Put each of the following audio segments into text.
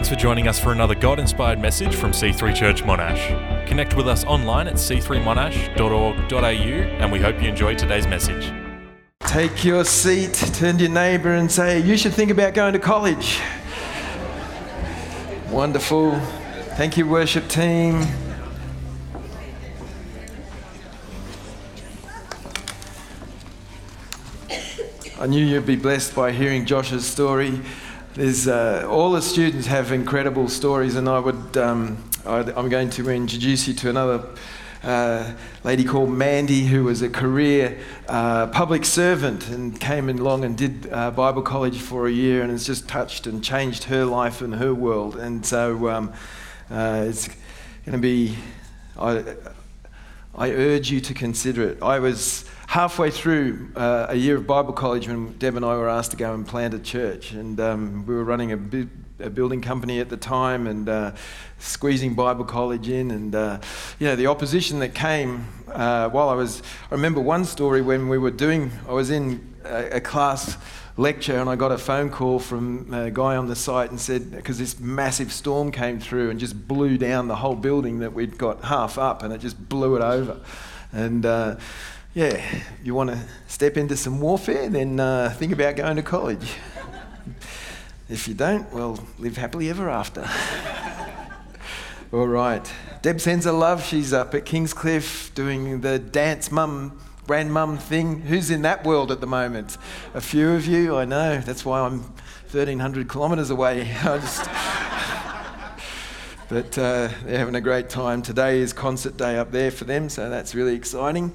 Thanks for joining us for another God inspired message from C3 Church Monash. Connect with us online at c3monash.org.au and we hope you enjoy today's message. Take your seat, turn to your neighbour and say, You should think about going to college. Wonderful. Thank you, worship team. I knew you'd be blessed by hearing Josh's story. There's, uh, all the students have incredible stories, and I would, um, I, I'm going to introduce you to another uh, lady called Mandy, who was a career uh, public servant and came along and did uh, Bible college for a year, and has just touched and changed her life and her world. And so um, uh, it's going to be. I, I urge you to consider it. I was halfway through uh, a year of Bible college when Deb and I were asked to go and plant a church, and um, we were running a, bi- a, building company at the time and uh, squeezing Bible college in, and uh, you know the opposition that came uh, while I was. I remember one story when we were doing. I was in a, a class lecture and I got a phone call from a guy on the site and said, because this massive storm came through and just blew down the whole building that we'd got half up and it just blew it over. And uh, yeah, you want to step into some warfare, then uh, think about going to college. if you don't, well, live happily ever after. All right. Deb sends her love. She's up at Kingscliff doing the dance mum grandmum thing. Who's in that world at the moment? A few of you, I know. That's why I'm 1,300 kilometres away. just... but uh, they're having a great time. Today is concert day up there for them, so that's really exciting.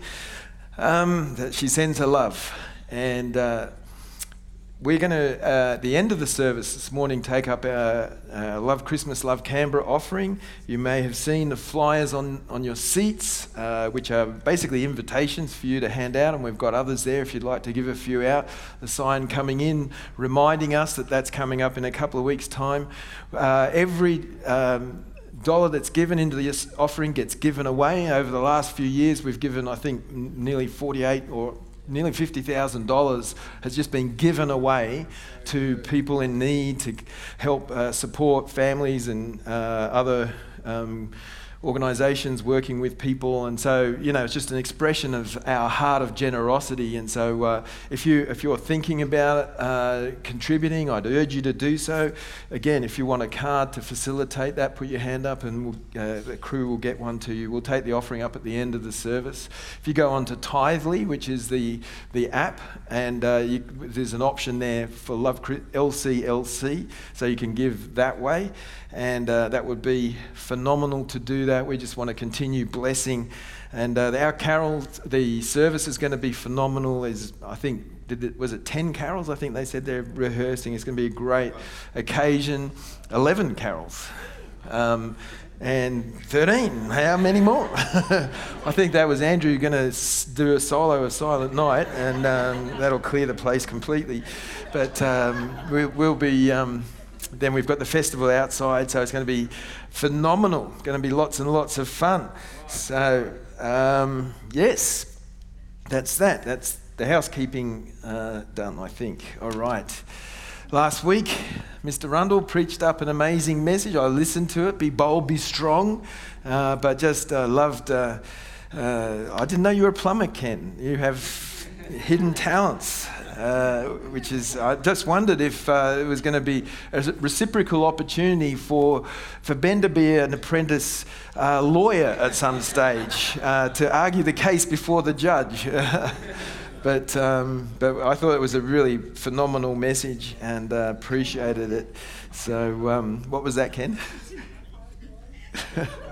Um, that she sends her love. And uh, we're going to, uh, at the end of the service this morning, take up our Love Christmas, Love Canberra offering. You may have seen the flyers on, on your seats, uh, which are basically invitations for you to hand out, and we've got others there if you'd like to give a few out. The sign coming in reminding us that that's coming up in a couple of weeks' time. Uh, every um, dollar that's given into this offering gets given away. Over the last few years, we've given, I think, nearly 48 or nearly $50,000 has just been given away to people in need to help uh, support families and uh, other um, organisations working with people, and so you know it's just an expression of our heart of generosity. And so, uh, if you if you're thinking about uh, contributing, I'd urge you to do so. Again, if you want a card to facilitate that, put your hand up, and we'll, uh, the crew will get one to you. We'll take the offering up at the end of the service. If you go on to Tithely, which is the the app, and uh, you, there's an option there for Love LCLC, so you can give that way and uh, that would be phenomenal to do that. We just want to continue blessing. And uh, our carols, the service is going to be phenomenal. Is I think it, was it ten carols? I think they said they're rehearsing. It's going to be a great occasion. Eleven carols. Um, and 13. How many more? I think that was Andrew going to do a solo, a silent night, and um, that'll clear the place completely. But um, we, will be um, then we've got the festival outside, so it's going to be phenomenal. Going to be lots and lots of fun. So, um, yes, that's that. That's the housekeeping uh, done, I think. All right. Last week, Mr. Rundle preached up an amazing message. I listened to it be bold, be strong, uh, but just uh, loved. Uh, uh, I didn't know you were a plumber, Ken. You have hidden talents. Uh, which is, I just wondered if uh, it was going to be a reciprocal opportunity for, for Ben to be an apprentice uh, lawyer at some stage uh, to argue the case before the judge. but, um, but I thought it was a really phenomenal message and uh, appreciated it. So, um, what was that, Ken?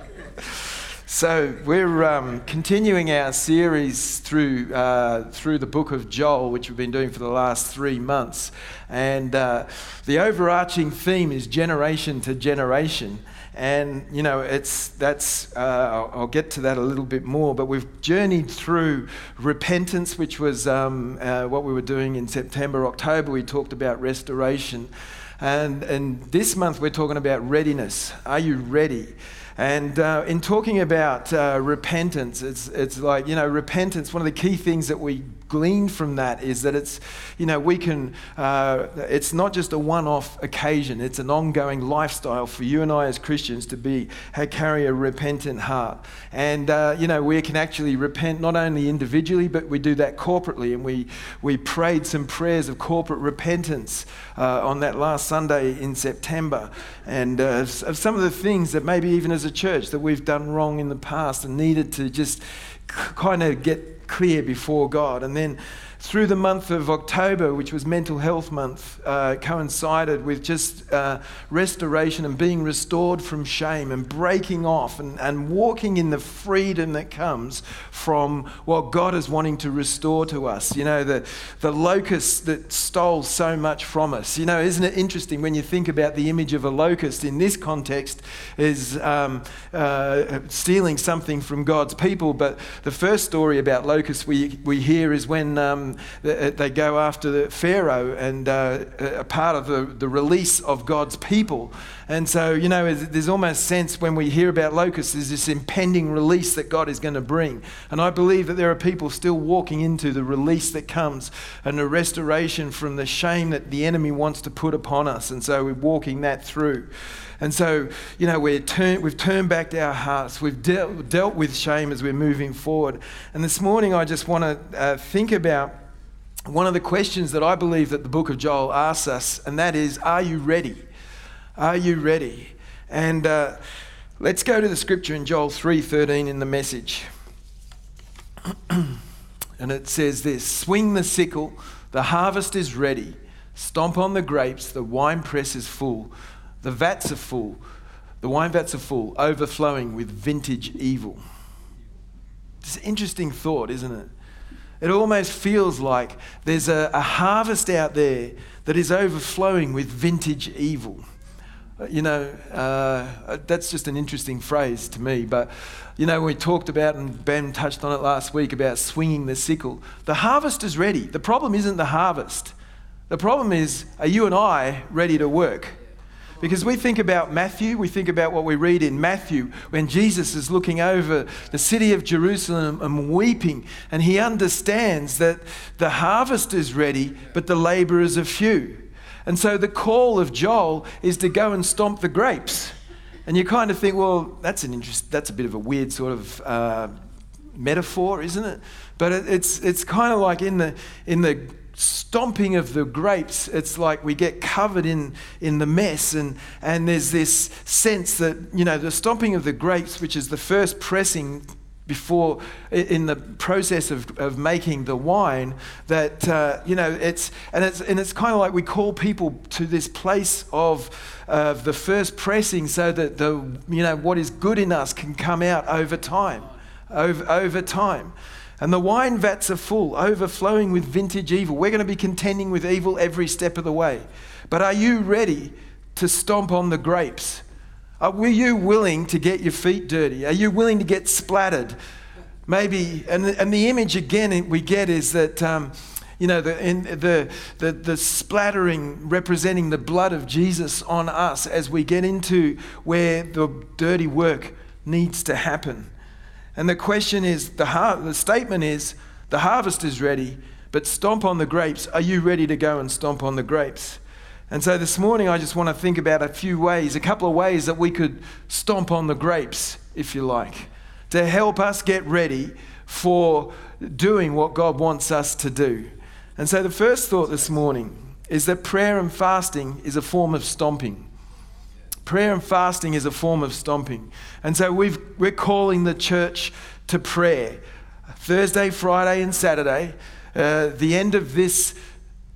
So we're um, continuing our series through uh, through the book of Joel, which we've been doing for the last three months, and uh, the overarching theme is generation to generation. And you know, it's that's uh, I'll, get to that a little bit more. But we've journeyed through repentance, which was um, uh, what we were doing in September, October. We talked about restoration, and and this month we're talking about readiness. Are you ready? And uh, in talking about uh, repentance, it's, it's like, you know, repentance, one of the key things that we glean from that is that it's, you know, we can, uh, it's not just a one off occasion, it's an ongoing lifestyle for you and I as Christians to be, carry a repentant heart. And, uh, you know, we can actually repent not only individually, but we do that corporately. And we, we prayed some prayers of corporate repentance uh, on that last Sunday in September. And uh, of some of the things that maybe even as a church that we've done wrong in the past and needed to just kind of get clear before God. And then through the month of October, which was Mental Health Month, uh, coincided with just uh, restoration and being restored from shame and breaking off and, and walking in the freedom that comes from what God is wanting to restore to us. You know, the, the locust that stole so much from us. You know, isn't it interesting when you think about the image of a locust in this context is um, uh, stealing something from God's people? But the first story about locusts we, we hear is when. Um, uh, they go after Pharaoh and uh, a part of the, the release of God's people. And so, you know, there's almost sense when we hear about locusts, there's this impending release that God is going to bring. And I believe that there are people still walking into the release that comes and the restoration from the shame that the enemy wants to put upon us. And so we're walking that through. And so, you know, we're turn, we've turned back our hearts. We've dealt, dealt with shame as we're moving forward. And this morning, I just want to uh, think about one of the questions that I believe that the book of Joel asks us, and that is, are you ready? Are you ready? And uh, let's go to the scripture in Joel 3:13 in the message. and it says this, swing the sickle, the harvest is ready. Stomp on the grapes, the wine press is full. The vats are full. The wine vats are full, overflowing with vintage evil. It's an interesting thought, isn't it? It almost feels like there's a, a harvest out there that is overflowing with vintage evil. Uh, you know, uh, that's just an interesting phrase to me. But, you know, we talked about, and Ben touched on it last week, about swinging the sickle. The harvest is ready. The problem isn't the harvest. The problem is, are you and I ready to work? Because we think about Matthew, we think about what we read in Matthew when Jesus is looking over the city of Jerusalem and weeping, and he understands that the harvest is ready, but the laborers are few. And so the call of Joel is to go and stomp the grapes. And you kind of think, well, that's an interest, that's a bit of a weird sort of uh, metaphor, isn't it? But it, it's, it's kind of like in the, in the stomping of the grapes, it's like we get covered in, in the mess. And, and there's this sense that, you know, the stomping of the grapes, which is the first pressing before in the process of, of making the wine that uh, you know it's and it's and it's kind of like we call people to this place of uh, the first pressing so that the you know what is good in us can come out over time over, over time and the wine vats are full, overflowing with vintage evil. We're going to be contending with evil every step of the way. But are you ready to stomp on the grapes? Are you willing to get your feet dirty? Are you willing to get splattered? Maybe, and, and the image again we get is that. Um, you know, the, in, the, the, the splattering representing the blood of Jesus on us as we get into where the dirty work needs to happen. And the question is the, har- the statement is the harvest is ready, but stomp on the grapes. Are you ready to go and stomp on the grapes? And so this morning, I just want to think about a few ways, a couple of ways that we could stomp on the grapes, if you like, to help us get ready for doing what God wants us to do. And so the first thought this morning is that prayer and fasting is a form of stomping. Prayer and fasting is a form of stomping. And so we are calling the church to prayer Thursday, Friday, and Saturday, uh, the end of this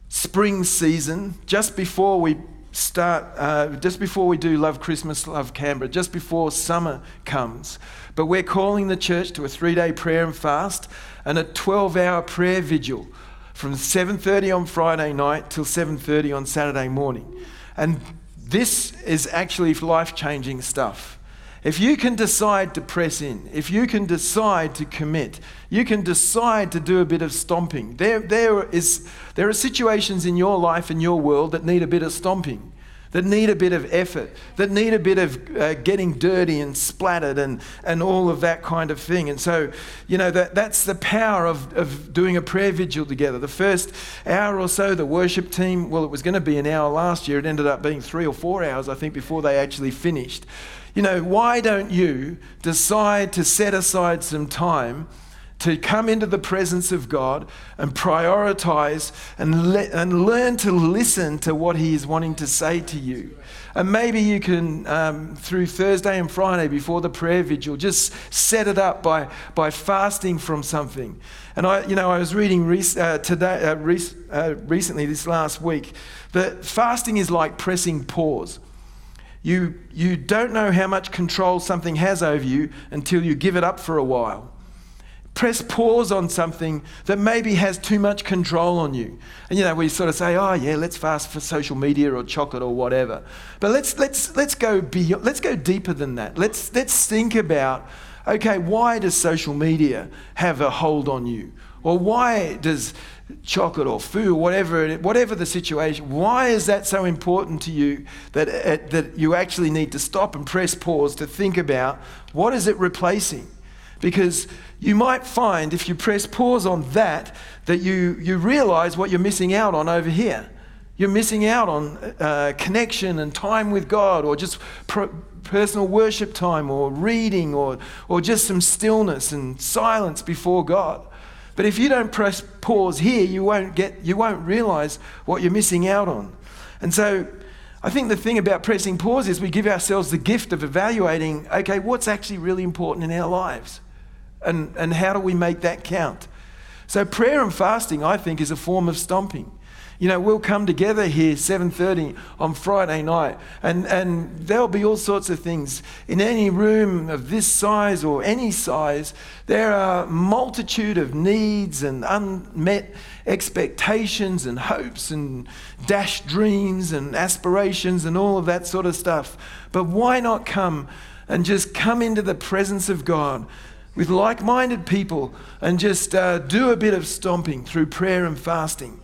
spring season, just before we start, uh, just before we do Love Christmas, Love Canberra, just before summer comes. But we're calling the church to a three day prayer and fast and a 12 hour prayer vigil from 7.30 on Friday night till 7.30 on Saturday morning. And this is actually life changing stuff. If you can decide to press in, if you can decide to commit, you can decide to do a bit of stomping. There, there, is, there are situations in your life and your world that need a bit of stomping. That need a bit of effort, that need a bit of uh, getting dirty and splattered and, and all of that kind of thing. And so, you know, that, that's the power of, of doing a prayer vigil together. The first hour or so, the worship team, well, it was going to be an hour last year. It ended up being three or four hours, I think, before they actually finished. You know, why don't you decide to set aside some time? To come into the presence of God and prioritize and, le- and learn to listen to what He is wanting to say to you. And maybe you can, um, through Thursday and Friday before the prayer vigil, just set it up by, by fasting from something. And I, you know, I was reading rec- uh, today, uh, rec- uh, recently, this last week, that fasting is like pressing pause. You, you don't know how much control something has over you until you give it up for a while press pause on something that maybe has too much control on you. And you know, we sort of say, oh yeah, let's fast for social media or chocolate or whatever. But let's let's let's go beyond, let's go deeper than that. Let's let's think about, okay, why does social media have a hold on you? Or why does chocolate or food, whatever, whatever the situation, why is that so important to you that, that you actually need to stop and press pause to think about what is it replacing? Because you might find if you press pause on that, that you, you realize what you're missing out on over here. You're missing out on uh, connection and time with God, or just pro- personal worship time, or reading, or, or just some stillness and silence before God. But if you don't press pause here, you won't, get, you won't realize what you're missing out on. And so I think the thing about pressing pause is we give ourselves the gift of evaluating okay, what's actually really important in our lives? And, and how do we make that count? So prayer and fasting, I think, is a form of stomping. You know, we'll come together here 7:30 on Friday night, and, and there'll be all sorts of things. In any room of this size or any size, there are multitude of needs and unmet expectations and hopes and dashed dreams and aspirations and all of that sort of stuff. But why not come and just come into the presence of God with like minded people and just uh, do a bit of stomping through prayer and fasting.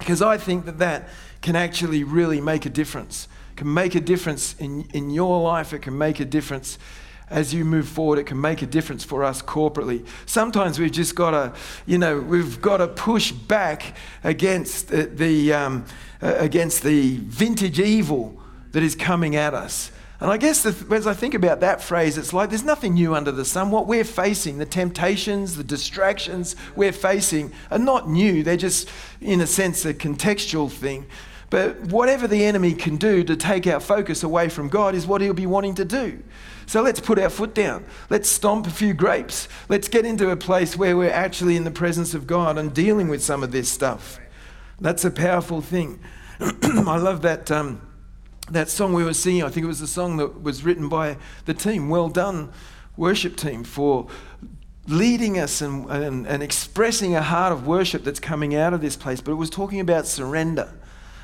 Because I think that that can actually really make a difference. It can make a difference in, in your life, it can make a difference as you move forward, it can make a difference for us corporately. Sometimes we've just got to, you know, we've got to push back against the, the um, against the vintage evil that is coming at us. And I guess the, as I think about that phrase, it's like there's nothing new under the sun. What we're facing, the temptations, the distractions we're facing, are not new. They're just, in a sense, a contextual thing. But whatever the enemy can do to take our focus away from God is what he'll be wanting to do. So let's put our foot down. Let's stomp a few grapes. Let's get into a place where we're actually in the presence of God and dealing with some of this stuff. That's a powerful thing. I love that. Um, that song we were singing, I think it was a song that was written by the team. Well done, worship team, for leading us and, and, and expressing a heart of worship that's coming out of this place. But it was talking about surrender.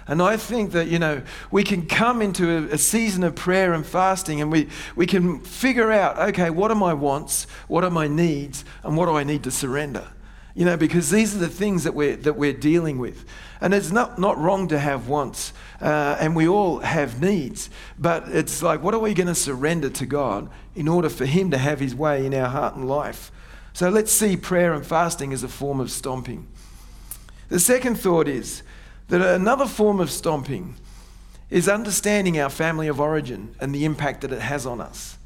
And I think that, you know, we can come into a, a, season of prayer and fasting and we, we can figure out, okay, what are my wants? What are my needs? And what do I need to surrender? You know, because these are the things that we're, that we're dealing with. And it's not, not wrong to have wants, uh, and we all have needs. But it's like, what are we going to surrender to God in order for Him to have His way in our heart and life? So let's see prayer and fasting as a form of stomping. The second thought is that another form of stomping is understanding our family of origin and the impact that it has on us.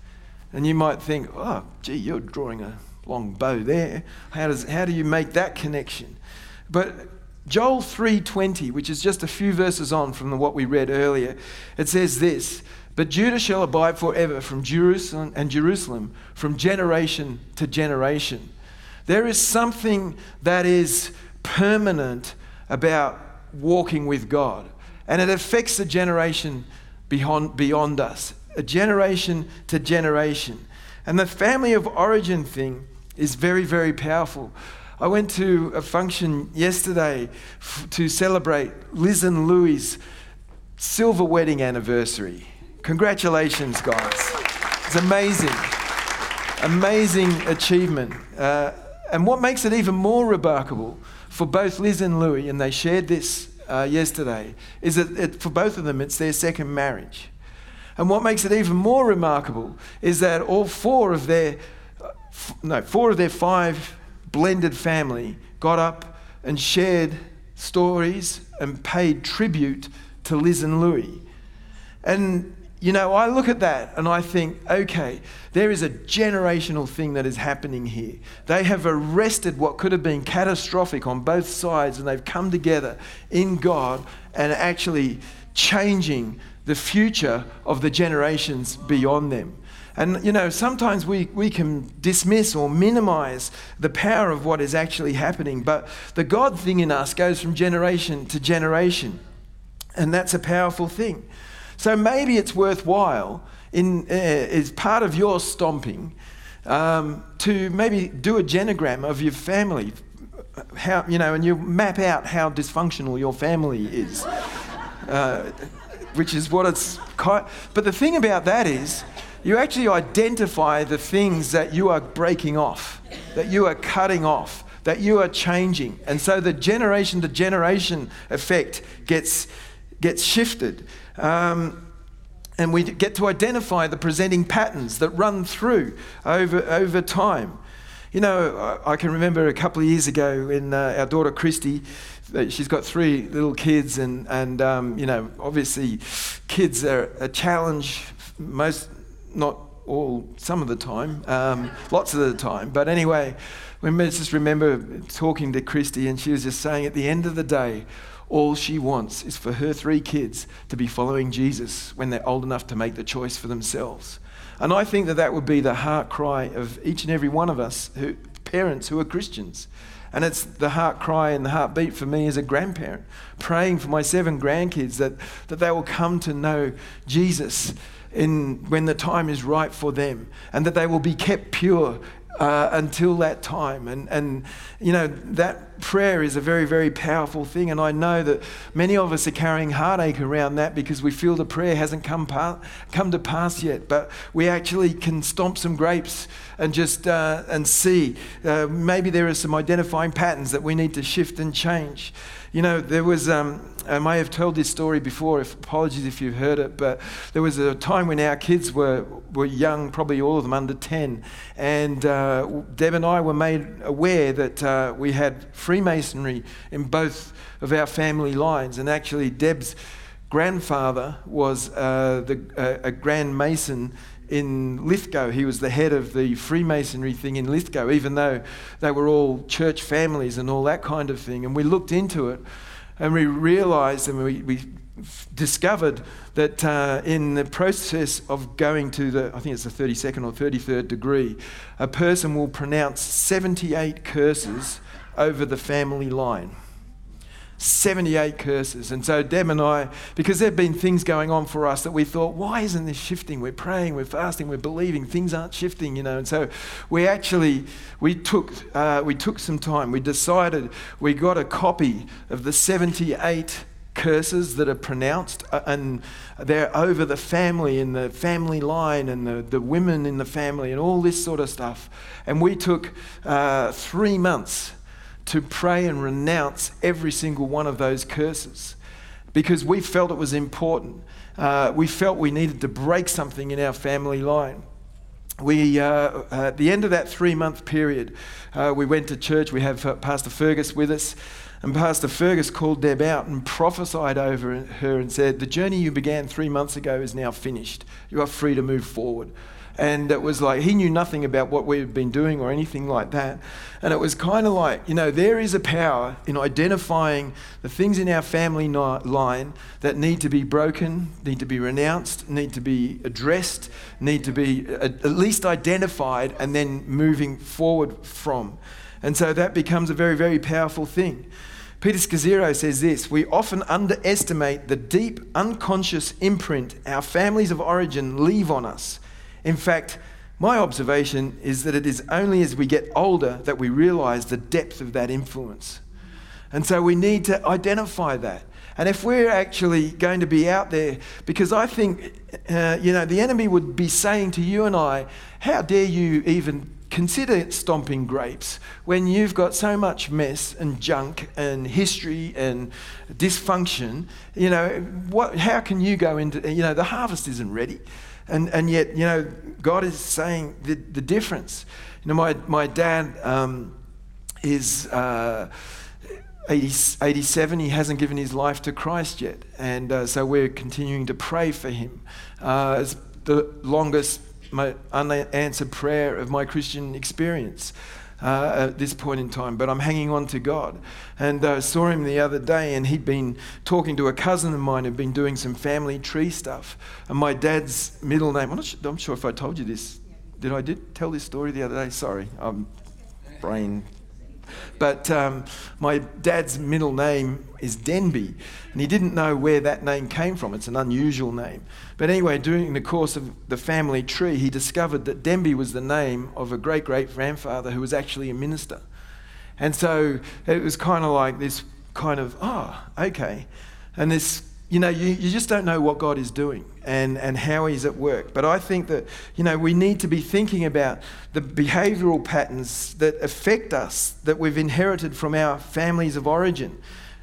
And you might think, oh, gee, you're drawing a long bow there. How, does, how do you make that connection? But Joel 3:20, which is just a few verses on from what we read earlier, it says this, "But Judah shall abide forever from Jerusalem and Jerusalem from generation to generation." There is something that is permanent about walking with God, and it affects the generation beyond, beyond us, a generation to generation. And the family of origin thing is very, very powerful. I went to a function yesterday f- to celebrate Liz and Louis' silver wedding anniversary. Congratulations, guys. It's amazing. Amazing achievement. Uh, and what makes it even more remarkable for both Liz and Louis, and they shared this uh, yesterday is that it, for both of them, it's their second marriage. And what makes it even more remarkable is that all four of their, no, four of their five blended family got up and shared stories and paid tribute to Liz and Louis. And you know, I look at that and I think, okay, there is a generational thing that is happening here. They have arrested what could have been catastrophic on both sides and they've come together in God and actually changing the future of the generations beyond them. And, you know, sometimes we, we can dismiss or minimize the power of what is actually happening, but the God thing in us goes from generation to generation. And that's a powerful thing. So maybe it's worthwhile, in, uh, as part of your stomping, um, to maybe do a genogram of your family, how, you know, and you map out how dysfunctional your family is. Uh, which is what it's. But the thing about that is, you actually identify the things that you are breaking off, that you are cutting off, that you are changing. And so the generation to generation effect gets, gets shifted. Um, and we get to identify the presenting patterns that run through over, over time. You know, I can remember a couple of years ago when uh, our daughter Christy, uh, she's got three little kids, and, and um, you know, obviously, kids are a challenge most, not all, some of the time, um, lots of the time. But anyway, we just remember talking to Christy, and she was just saying, at the end of the day, all she wants is for her three kids to be following Jesus when they're old enough to make the choice for themselves. And I think that that would be the heart cry of each and every one of us, who, parents who are Christians. And it's the heart cry and the heartbeat for me as a grandparent, praying for my seven grandkids that, that they will come to know Jesus in, when the time is right for them and that they will be kept pure uh, until that time. And, and, you know, that prayer is a very, very powerful thing. And I know that many of us are carrying heartache around that because we feel the prayer hasn't come, pa- come to pass yet. But we actually can stomp some grapes and just uh, and see. Uh, maybe there are some identifying patterns that we need to shift and change. You know, there was, um, I may have told this story before, if, apologies if you've heard it, but there was a time when our kids were, were young, probably all of them under 10, and uh, Deb and I were made aware that uh, we had Freemasonry in both of our family lines, and actually Deb's grandfather was uh, the, uh, a Grand Mason in Lithgow. He was the head of the Freemasonry thing in Lithgow, even though they were all church families and all that kind of thing. And we looked into it and we realized and we, we discovered that uh, in the process of going to the, I think it's the 32nd or 33rd degree, a person will pronounce 78 curses over the family line. 78 curses. And so Deb and I, because there have been things going on for us that we thought, why isn't this shifting? We're praying, we're fasting, we're believing, things aren't shifting, you know. And so we actually, we took, uh, we took some time. We decided we got a copy of the 78 curses that are pronounced uh, and they're over the family and the family line and the, the women in the family and all this sort of stuff. And we took uh, three months to pray and renounce every single one of those curses because we felt it was important. Uh, we felt we needed to break something in our family line. We, uh, at the end of that three month period, uh, we went to church. We have uh, Pastor Fergus with us. And Pastor Fergus called Deb out and prophesied over her and said, The journey you began three months ago is now finished. You are free to move forward. And it was like he knew nothing about what we had been doing or anything like that. And it was kind of like, you know, there is a power in identifying the things in our family line that need to be broken, need to be renounced, need to be addressed, need to be uh, at least identified, and then moving forward from. And so that becomes a very, very powerful thing. Peter Scazzero says this We often underestimate the deep, unconscious imprint our families of origin leave on us in fact, my observation is that it is only as we get older that we realize the depth of that influence. And so we need to identify that. And if we're actually going to be out there, because I think, uh, you know, the enemy would be saying to you and I, how dare you even consider stomping grapes when you've got so much mess and junk and history and dysfunction. You know, what, how can you go into, you know, the harvest isn't ready. And, and yet, you know, God is saying the, the difference. You know, my, my dad um, is. Uh, 80, 87, he hasn't given his life to Christ yet. And uh, so we're continuing to pray for him. Uh, it's the longest unanswered prayer of my Christian experience. Uh, at this point in time, but I'm hanging on to God. And I uh, saw him the other day, and he'd been talking to a cousin of mine who'd been doing some family tree stuff. And my dad's middle name, I'm not sure, I'm sure if I told you this. Did I did tell this story the other day? Sorry, I'm brain but um, my dad's middle name is Denby, and he didn't know where that name came from. It's an unusual name. But anyway, during the course of the family tree, he discovered that Denby was the name of a great great grandfather who was actually a minister. And so it was kind of like this kind of, oh, okay. And this you know, you, you just don't know what God is doing and, and how He's at work. But I think that, you know, we need to be thinking about the behavioral patterns that affect us that we've inherited from our families of origin,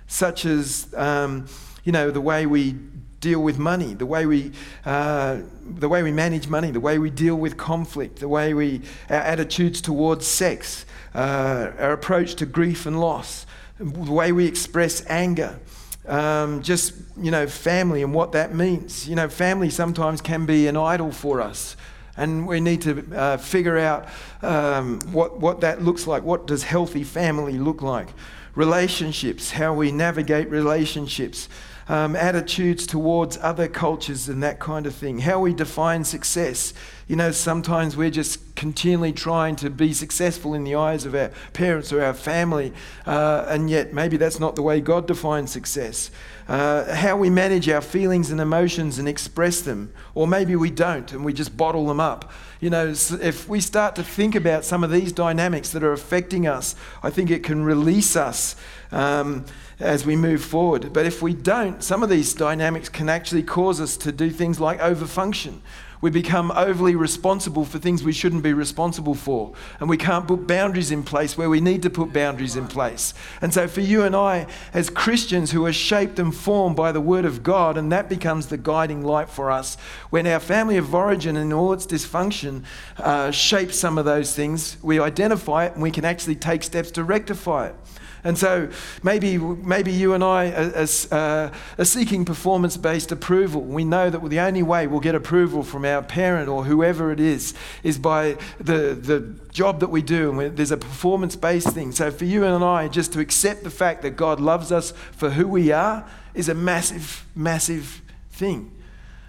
such as, um, you know, the way we deal with money, the way we, uh, the way we manage money, the way we deal with conflict, the way we, our attitudes towards sex, uh, our approach to grief and loss, the way we express anger um, just, you know, family and what that means. You know, family sometimes can be an idol for us. And we need to uh, figure out um, what, what that looks like. What does healthy family look like? Relationships, how we navigate relationships um, attitudes towards other cultures and that kind of thing, how we define success. You know, sometimes we're just continually trying to be successful in the eyes of our parents or our family, uh, and yet maybe that's not the way God defines success. Uh, how we manage our feelings and emotions and express them, or maybe we don't and we just bottle them up. You know, if we start to think about some of these dynamics that are affecting us, I think it can release us. Um, as we move forward. But if we don't, some of these dynamics can actually cause us to do things like overfunction. We become overly responsible for things we shouldn't be responsible for. And we can't put boundaries in place where we need to put boundaries in place. And so, for you and I, as Christians who are shaped and formed by the Word of God, and that becomes the guiding light for us, when our family of origin and all its dysfunction uh, shapes some of those things, we identify it and we can actually take steps to rectify it. And so maybe, maybe you and I uh, are, are, uh, are seeking performance based approval. We know that the only way we'll get approval from our parent or whoever it is is by the, the job that we do. And there's a performance based thing. So for you and I, just to accept the fact that God loves us for who we are is a massive, massive thing.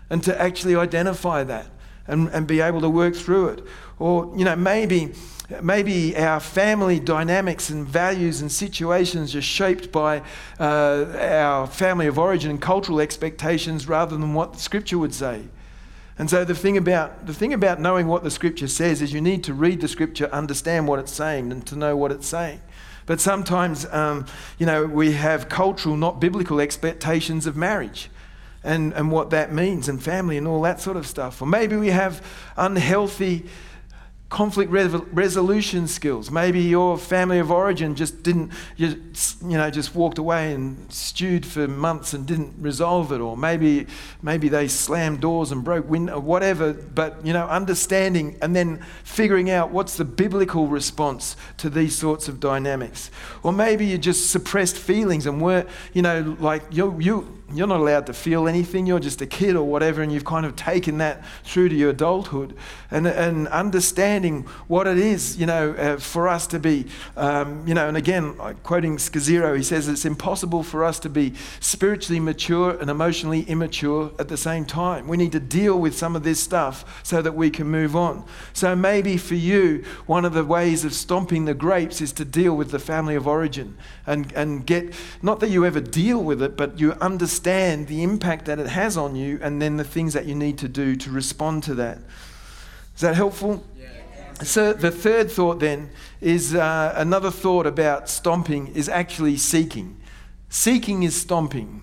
And to actually identify that and, and be able to work through it. Or, you know, maybe Maybe our family dynamics and values and situations are shaped by uh, our family of origin and cultural expectations rather than what the scripture would say. And so the thing about the thing about knowing what the scripture says is you need to read the scripture, understand what it's saying, and to know what it's saying. But sometimes, um, you know, we have cultural, not biblical expectations of marriage. And, and what that means, and family, and all that sort of stuff. Or maybe we have unhealthy conflict resolution skills. Maybe your family of origin just didn't, you, you know, just walked away and stewed for months and didn't resolve it, or maybe, maybe they slammed doors and broke windows, whatever. But you know, understanding and then figuring out what's the biblical response to these sorts of dynamics. Or maybe you just suppressed feelings and weren't, you know, like you you you're not allowed to feel anything. You're just a kid or whatever, and you've kind of taken that through to your adulthood. And, and understanding what it is, you know, uh, for us to be, um, you know, and again, quoting Scazzero, he says it's impossible for us to be spiritually mature and emotionally immature at the same time. We need to deal with some of this stuff so that we can move on. So maybe for you, one of the ways of stomping the grapes is to deal with the family of origin and, and get, not that you ever deal with it, but you understand understand the impact that it has on you and then the things that you need to do to respond to that. Is that helpful? Yeah. So, the third thought then is uh, another thought about stomping is actually seeking. Seeking is stomping.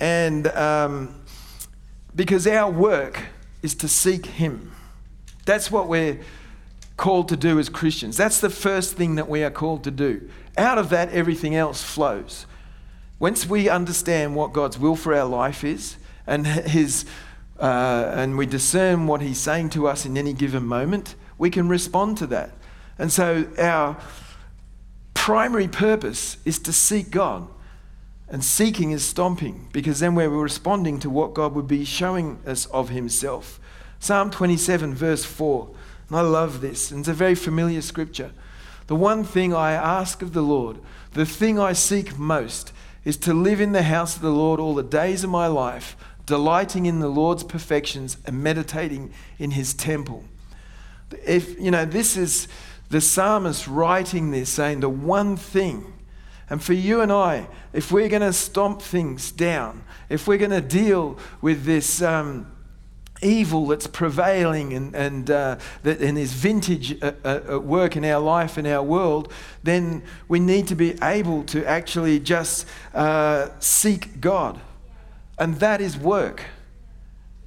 And um, because our work is to seek Him. That's what we're called to do as Christians. That's the first thing that we are called to do. Out of that, everything else flows. Once we understand what God's will for our life is and his uh, and we discern what he's saying to us in any given moment, we can respond to that. And so our primary purpose is to seek God. And seeking is stomping because then we're responding to what God would be showing us of himself. Psalm 27, verse 4. And I love this, and it's a very familiar scripture. The one thing I ask of the Lord, the thing I seek most, is to live in the house of the Lord all the days of my life, delighting in the Lord's perfections and meditating in his temple. If, you know, this is the psalmist writing this, saying the one thing. And for you and I, if we're going to stomp things down, if we're going to deal with this. Um, evil that's prevailing and, and, uh, that, and is vintage at, at work in our life, in our world, then we need to be able to actually just uh, seek God. And that is work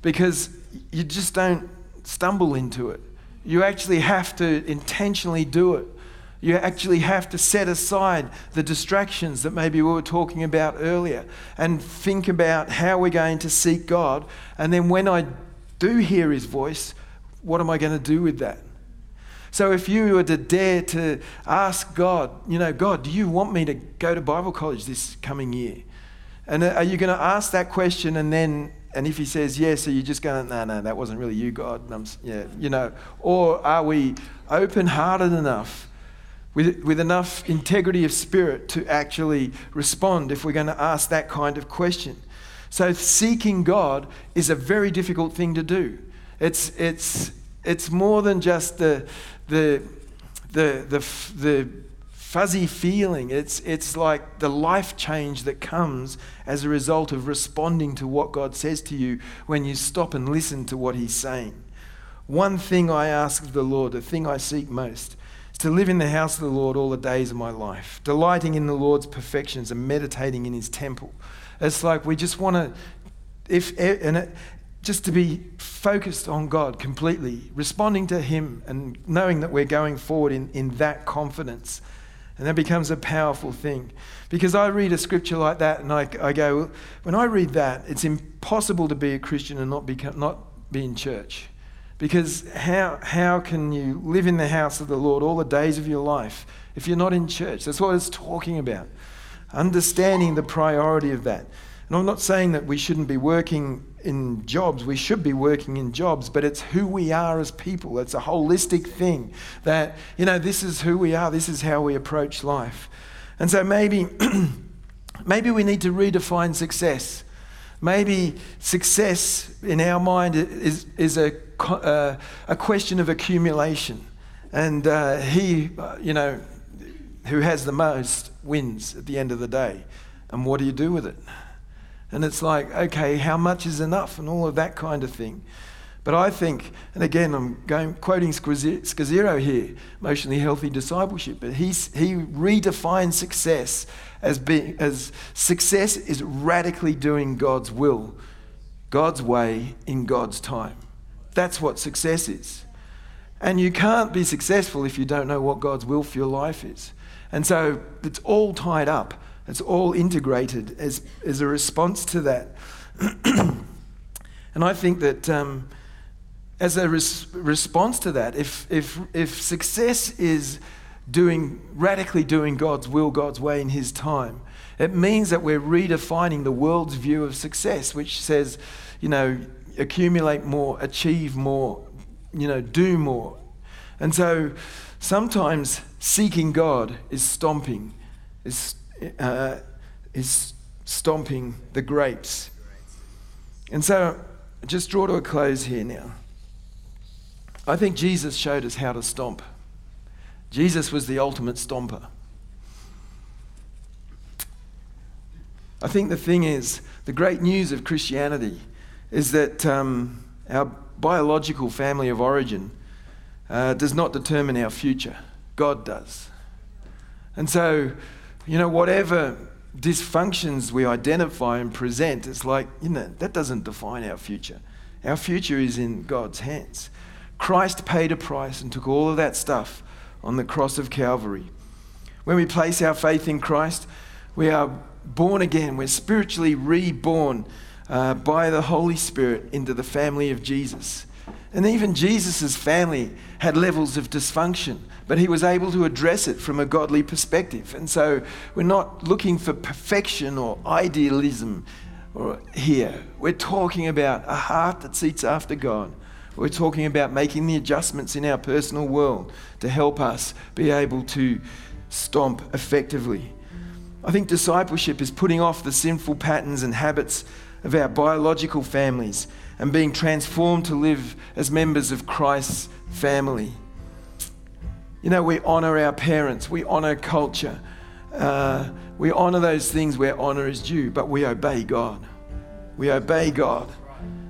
because you just don't stumble into it. You actually have to intentionally do it. You actually have to set aside the distractions that maybe we were talking about earlier and think about how we're going to seek God. And then when I do hear his voice, what am I going to do with that? So if you were to dare to ask God, you know, God, do you want me to go to Bible college this coming year? And uh, are you going to ask that question and then, and if he says yes, are you just going, no, no, that wasn't really you, God? I'm, yeah, you know, or are we open-hearted enough, with, with enough integrity of spirit to actually respond if we're going to ask that kind of question? So seeking God is a very difficult thing to do. It's, it's, it's more than just the, the, the, the, the fuzzy feeling. It's, it's like the life change that comes as a result of responding to what God says to you when you stop and listen to what He's saying. One thing I ask of the Lord, the thing I seek most, is to live in the house of the Lord all the days of my life, delighting in the Lord's perfections and meditating in His temple. It's like we just want to, if eh, and it, just to be focused on God completely, responding to Him and knowing that we're going forward in, in that confidence. And that becomes a powerful thing. Because I read a scripture like that and I, I go, when I read that, it's impossible to be a Christian and not, become, not be in church. Because how, how can you live in the house of the Lord all the days of your life if you're not in church? That's what it's talking about understanding the priority of that. And I'm not saying that we shouldn't be working in jobs. We should be working in jobs, but it's who we are as people. It's a holistic thing that, you know, this is who we are, this is how we approach life. And so maybe, maybe we need to redefine success. Maybe success in our mind is, is a, uh, a question of accumulation. And uh, he, uh, you know, who has the most wins at the end of the day. And what do you do with it? And it's like, okay, how much is enough and all of that kind of thing. But I think, and again, I'm going, quoting Scazzero here, emotionally healthy discipleship, but he's, he redefines success as, being, as success is radically doing God's will, God's way, in God's time. That's what success is. And you can't be successful if you don't know what God's will for your life is. And so it's all tied up, it's all integrated as, as a response to that. and I think that um, as a res- response to that, if, if, if success is doing, radically doing God's will, God's way in His time, it means that we're redefining the world's view of success, which says, you know, accumulate more, achieve more, you know, do more. And so sometimes seeking God is stomping, is, uh, is stomping the grapes. And so, just draw to a close here now. I think Jesus showed us how to stomp. Jesus was the ultimate stomper. I think the thing is, the great news of Christianity is that um, our biological family of origin uh, does not determine our future. God does. And so, you know, whatever dysfunctions we identify and present, it's like, you know, that doesn't define our future. Our future is in God's hands. Christ paid a price and took all of that stuff on the cross of Calvary. When we place our faith in Christ, we are born again. We're spiritually reborn uh, by the Holy Spirit into the family of Jesus. And even Jesus' family had levels of dysfunction, but he was able to address it from a godly perspective. And so we're not looking for perfection or idealism or here. We're talking about a heart that seeks after God. We're talking about making the adjustments in our personal world to help us be able to stomp effectively. I think discipleship is putting off the sinful patterns and habits of our biological families and being transformed to live as members of Christ's family. You know, we honor our parents, we honor culture, uh, we honor those things where honor is due, but we obey God. We obey God.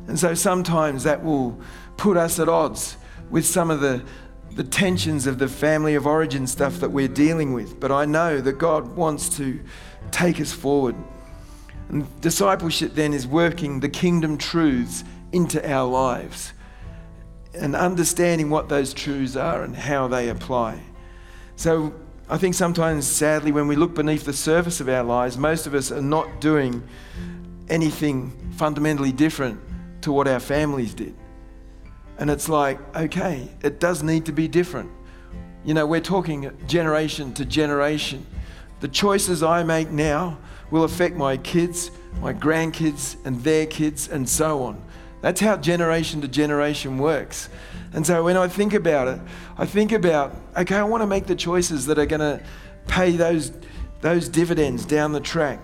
And so sometimes that will put us at odds with some of the, the tensions of the family of origin stuff that we're dealing with. But I know that God wants to take us forward. And discipleship then is working the kingdom truths into our lives and understanding what those truths are and how they apply. So I think sometimes, sadly, when we look beneath the surface of our lives, most of us are not doing anything fundamentally different to what our families did. And it's like, okay, it does need to be different. You know, we're talking generation to generation. The choices I make now will affect my kids, my grandkids, and their kids, and so on. That's how generation to generation works. And so when I think about it, I think about, okay, I want to make the choices that are going to pay those, those dividends down the track.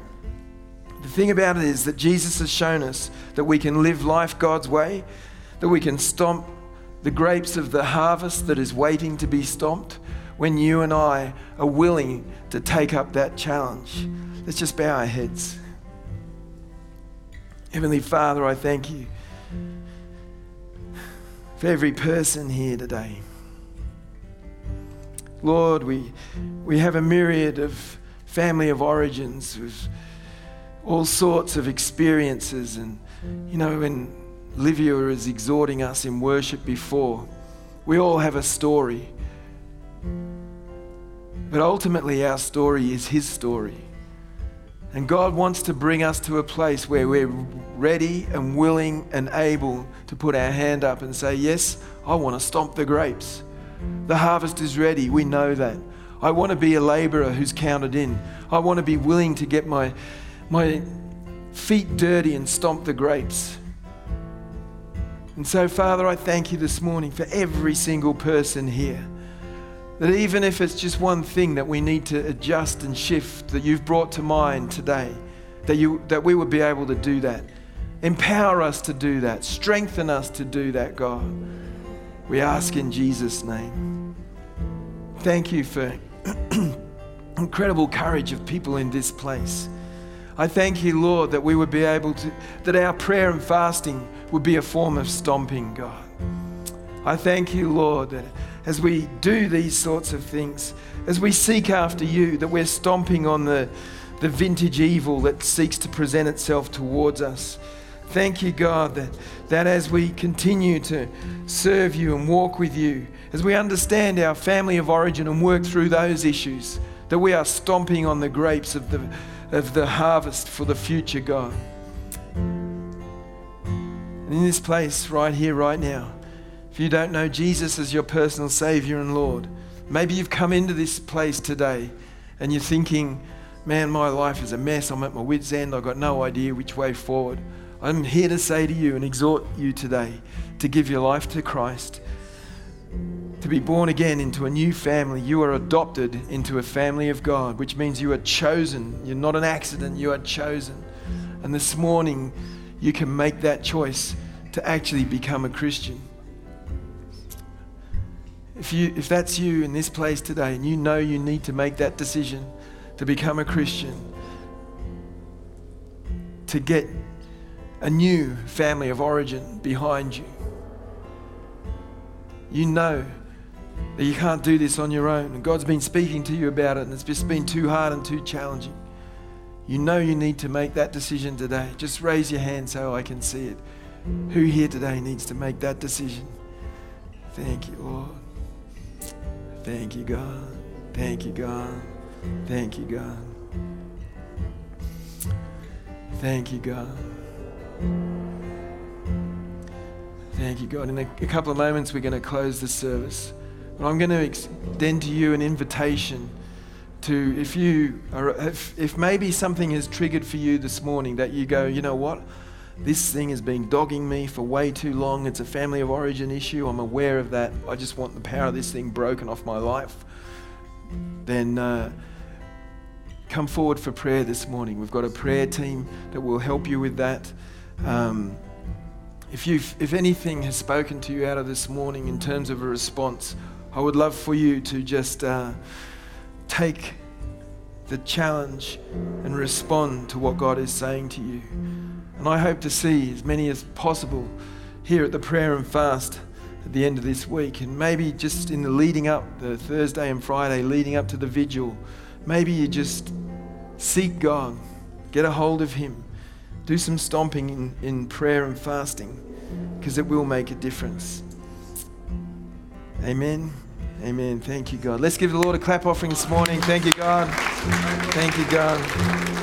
The thing about it is that Jesus has shown us that we can live life God's way, that we can stomp the grapes of the harvest that is waiting to be stomped when you and I are willing to take up that challenge. Let's just bow our heads. Heavenly Father, I thank you for every person here today. Lord, we, we have a myriad of family of origins with all sorts of experiences. And, you know, when Livia is exhorting us in worship before, we all have a story. But ultimately, our story is His story. And God wants to bring us to a place where we're ready and willing and able to put our hand up and say, Yes, I want to stomp the grapes. The harvest is ready. We know that. I want to be a laborer who's counted in. I want to be willing to get my, my feet dirty and stomp the grapes. And so, Father, I thank you this morning for every single person here. That even if it's just one thing that we need to adjust and shift that you've brought to mind today, that, you, that we would be able to do that. Empower us to do that. Strengthen us to do that, God. We ask in Jesus' name. Thank you for incredible courage of people in this place. I thank you, Lord, that we would be able to, that our prayer and fasting would be a form of stomping, God. I thank you, Lord, that as we do these sorts of things, as we seek after you, that we're stomping on the, the vintage evil that seeks to present itself towards us. Thank you, God, that, that as we continue to serve you and walk with you, as we understand our family of origin and work through those issues, that we are stomping on the grapes of the, of the harvest for the future, God. And in this place, right here, right now, if you don't know Jesus as your personal Savior and Lord, maybe you've come into this place today and you're thinking, man, my life is a mess. I'm at my wits' end. I've got no idea which way forward. I'm here to say to you and exhort you today to give your life to Christ, to be born again into a new family. You are adopted into a family of God, which means you are chosen. You're not an accident, you are chosen. And this morning, you can make that choice to actually become a Christian. If, you, if that's you in this place today and you know you need to make that decision to become a Christian, to get a new family of origin behind you, you know that you can't do this on your own. And God's been speaking to you about it, and it's just been too hard and too challenging. You know you need to make that decision today. Just raise your hand so I can see it. Who here today needs to make that decision? Thank you, Lord. Thank you, God. Thank you, God. Thank you, God. Thank you, God. Thank you, God. In a, a couple of moments, we're going to close the service. But I'm going to extend to you an invitation to, if you are, if, if maybe something has triggered for you this morning that you go, you know what? This thing has been dogging me for way too long. It's a family of origin issue. I'm aware of that. I just want the power of this thing broken off my life. Then uh, come forward for prayer this morning. We've got a prayer team that will help you with that. Um, if, you if anything has spoken to you out of this morning in terms of a response, I would love for you to just uh, take the challenge and respond to what God is saying to you. And I hope to see as many as possible here at the prayer and fast at the end of this week. And maybe just in the leading up, the Thursday and Friday leading up to the vigil, maybe you just seek God, get a hold of Him, do some stomping in, in prayer and fasting, because it will make a difference. Amen. Amen. Thank you, God. Let's give the Lord a clap offering this morning. Thank you, God. Thank you, God.